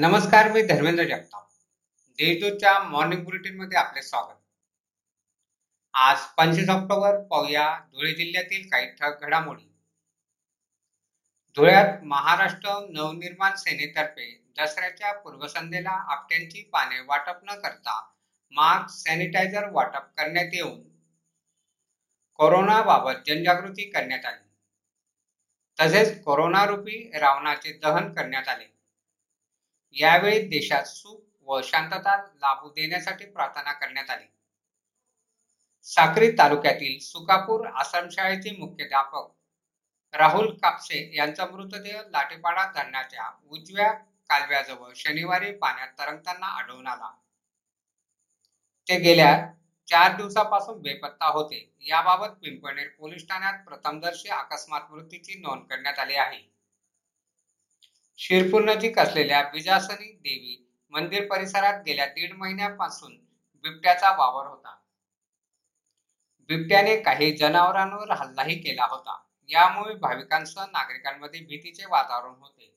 नमस्कार मी धर्मेंद्र जगताप. देशदूतच्या मॉर्निंग बुलेटिनमध्ये आपले स्वागत. आज पंचवीस ऑक्टोबर पाहूया धुळे जिल्ह्यातील काही ठळक घडामोडी. धुळ्यात महाराष्ट्र नवनिर्माण सेनेतर्फे दसऱ्याच्या पूर्वसंध्येला आपट्यांची पाने वाटप न करता मास्क सॅनिटायझर वाटप करण्यात येऊन कोरोनाबाबत जनजागृती करण्यात आली. तसेच कोरोना रूपी रावणाचे दहन करण्यात आले. यावेळी देशात सुख व शांतता लाभू देण्यासाठी प्रार्थना करण्यात आली. साक्री तालुक्यातील सुकापूर आश्रमशाळेचे मुख्याध्यापक राहुल कापसे यांचा मृतदेह लाटेपाडा धरणाच्या उजव्या कालव्याजवळ शनिवारी पाण्यात तरंगताना आढळून आला. ते गेल्या चार दिवसापासून बेपत्ता होते. याबाबत पिंपळनेर पोलीस ठाण्यात प्रथमदर्शी अकस्मात मृत्यूची नोंद करण्यात आली आहे. शिरपूर नजीक असलेल्या बिजासनी देवी मंदिर परिसरात गेल्या दीड महिन्यापासून बिबट्याचा वावर होता. बिबट्याने काही जनावरांवर हल्लाही केला होता. यामुळे भाविकांसह नागरिकांमध्ये भीतीचे वातावरण होते.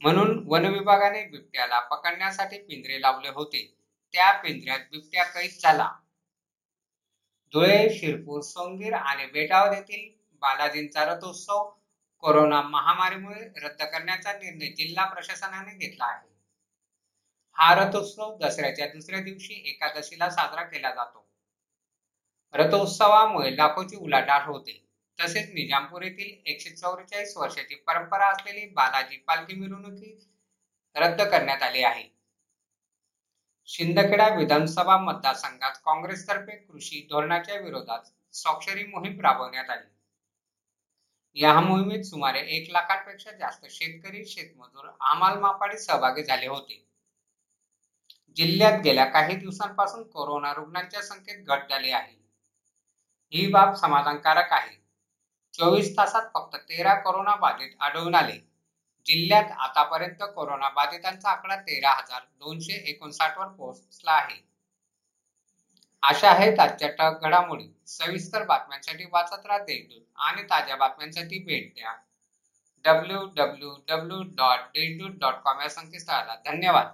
म्हणून वन विभागाने बिबट्याला पकडण्यासाठी पिंजरे लावले होते. त्या पिंजऱ्यात बिबट्या कैद झाला. धुळे शिरपूर सोंगीर आणि बेटावर येथील बालाजींचा रथोत्सव कोरोना महामारीमुळे रद्द करण्याचा निर्णय जिल्हा प्रशासनाने घेतला आहे. हा रथोत्सव दसऱ्याच्या दुसऱ्या दिवशी एकादशीला साजरा केला जातो. रथोत्सवामुळे लाखोची उलाढाल होते. तसेच निजामपूर येथील एकशे चौवेचाळीस वर्षाची परंपरा असलेली बालाजी पालखी मिरवणुकी रद्द करण्यात आली आहे. शिंदखेडा विधानसभा मतदारसंघात काँग्रेसतर्फे कृषी धोरणाच्या विरोधात स्वाक्षरी मोहीम राबवण्यात आली. या मोहिमेत सुमारे एक लाखांपेक्षा जास्त शेतकरी शेतमजूर आमाल मापाडीत सहभागी झाले होते. जिल्ह्यात गेल्या काही दिवसांपासून कोरोना रुग्णांच्या संख्येत घट झाली आहे. ही बाब समाधानकारक आहे. चोवीस तासात फक्त तेरा कोरोना बाधित आढळून आले. जिल्ह्यात आतापर्यंत कोरोना बाधितांचा आकडा तेरा हजार दोनशे एकोणसाठ वर पोहोचला आहे. अशा आहेत आजच्या टक घडामोडी सविस्तर बातम्यांसाठी वाचत राहा देशदूत आणि ताज्या बातम्यांसाठी भेट द्या. W W W dot Deshdoot dot com या संकेतस्थळाला. धन्यवाद.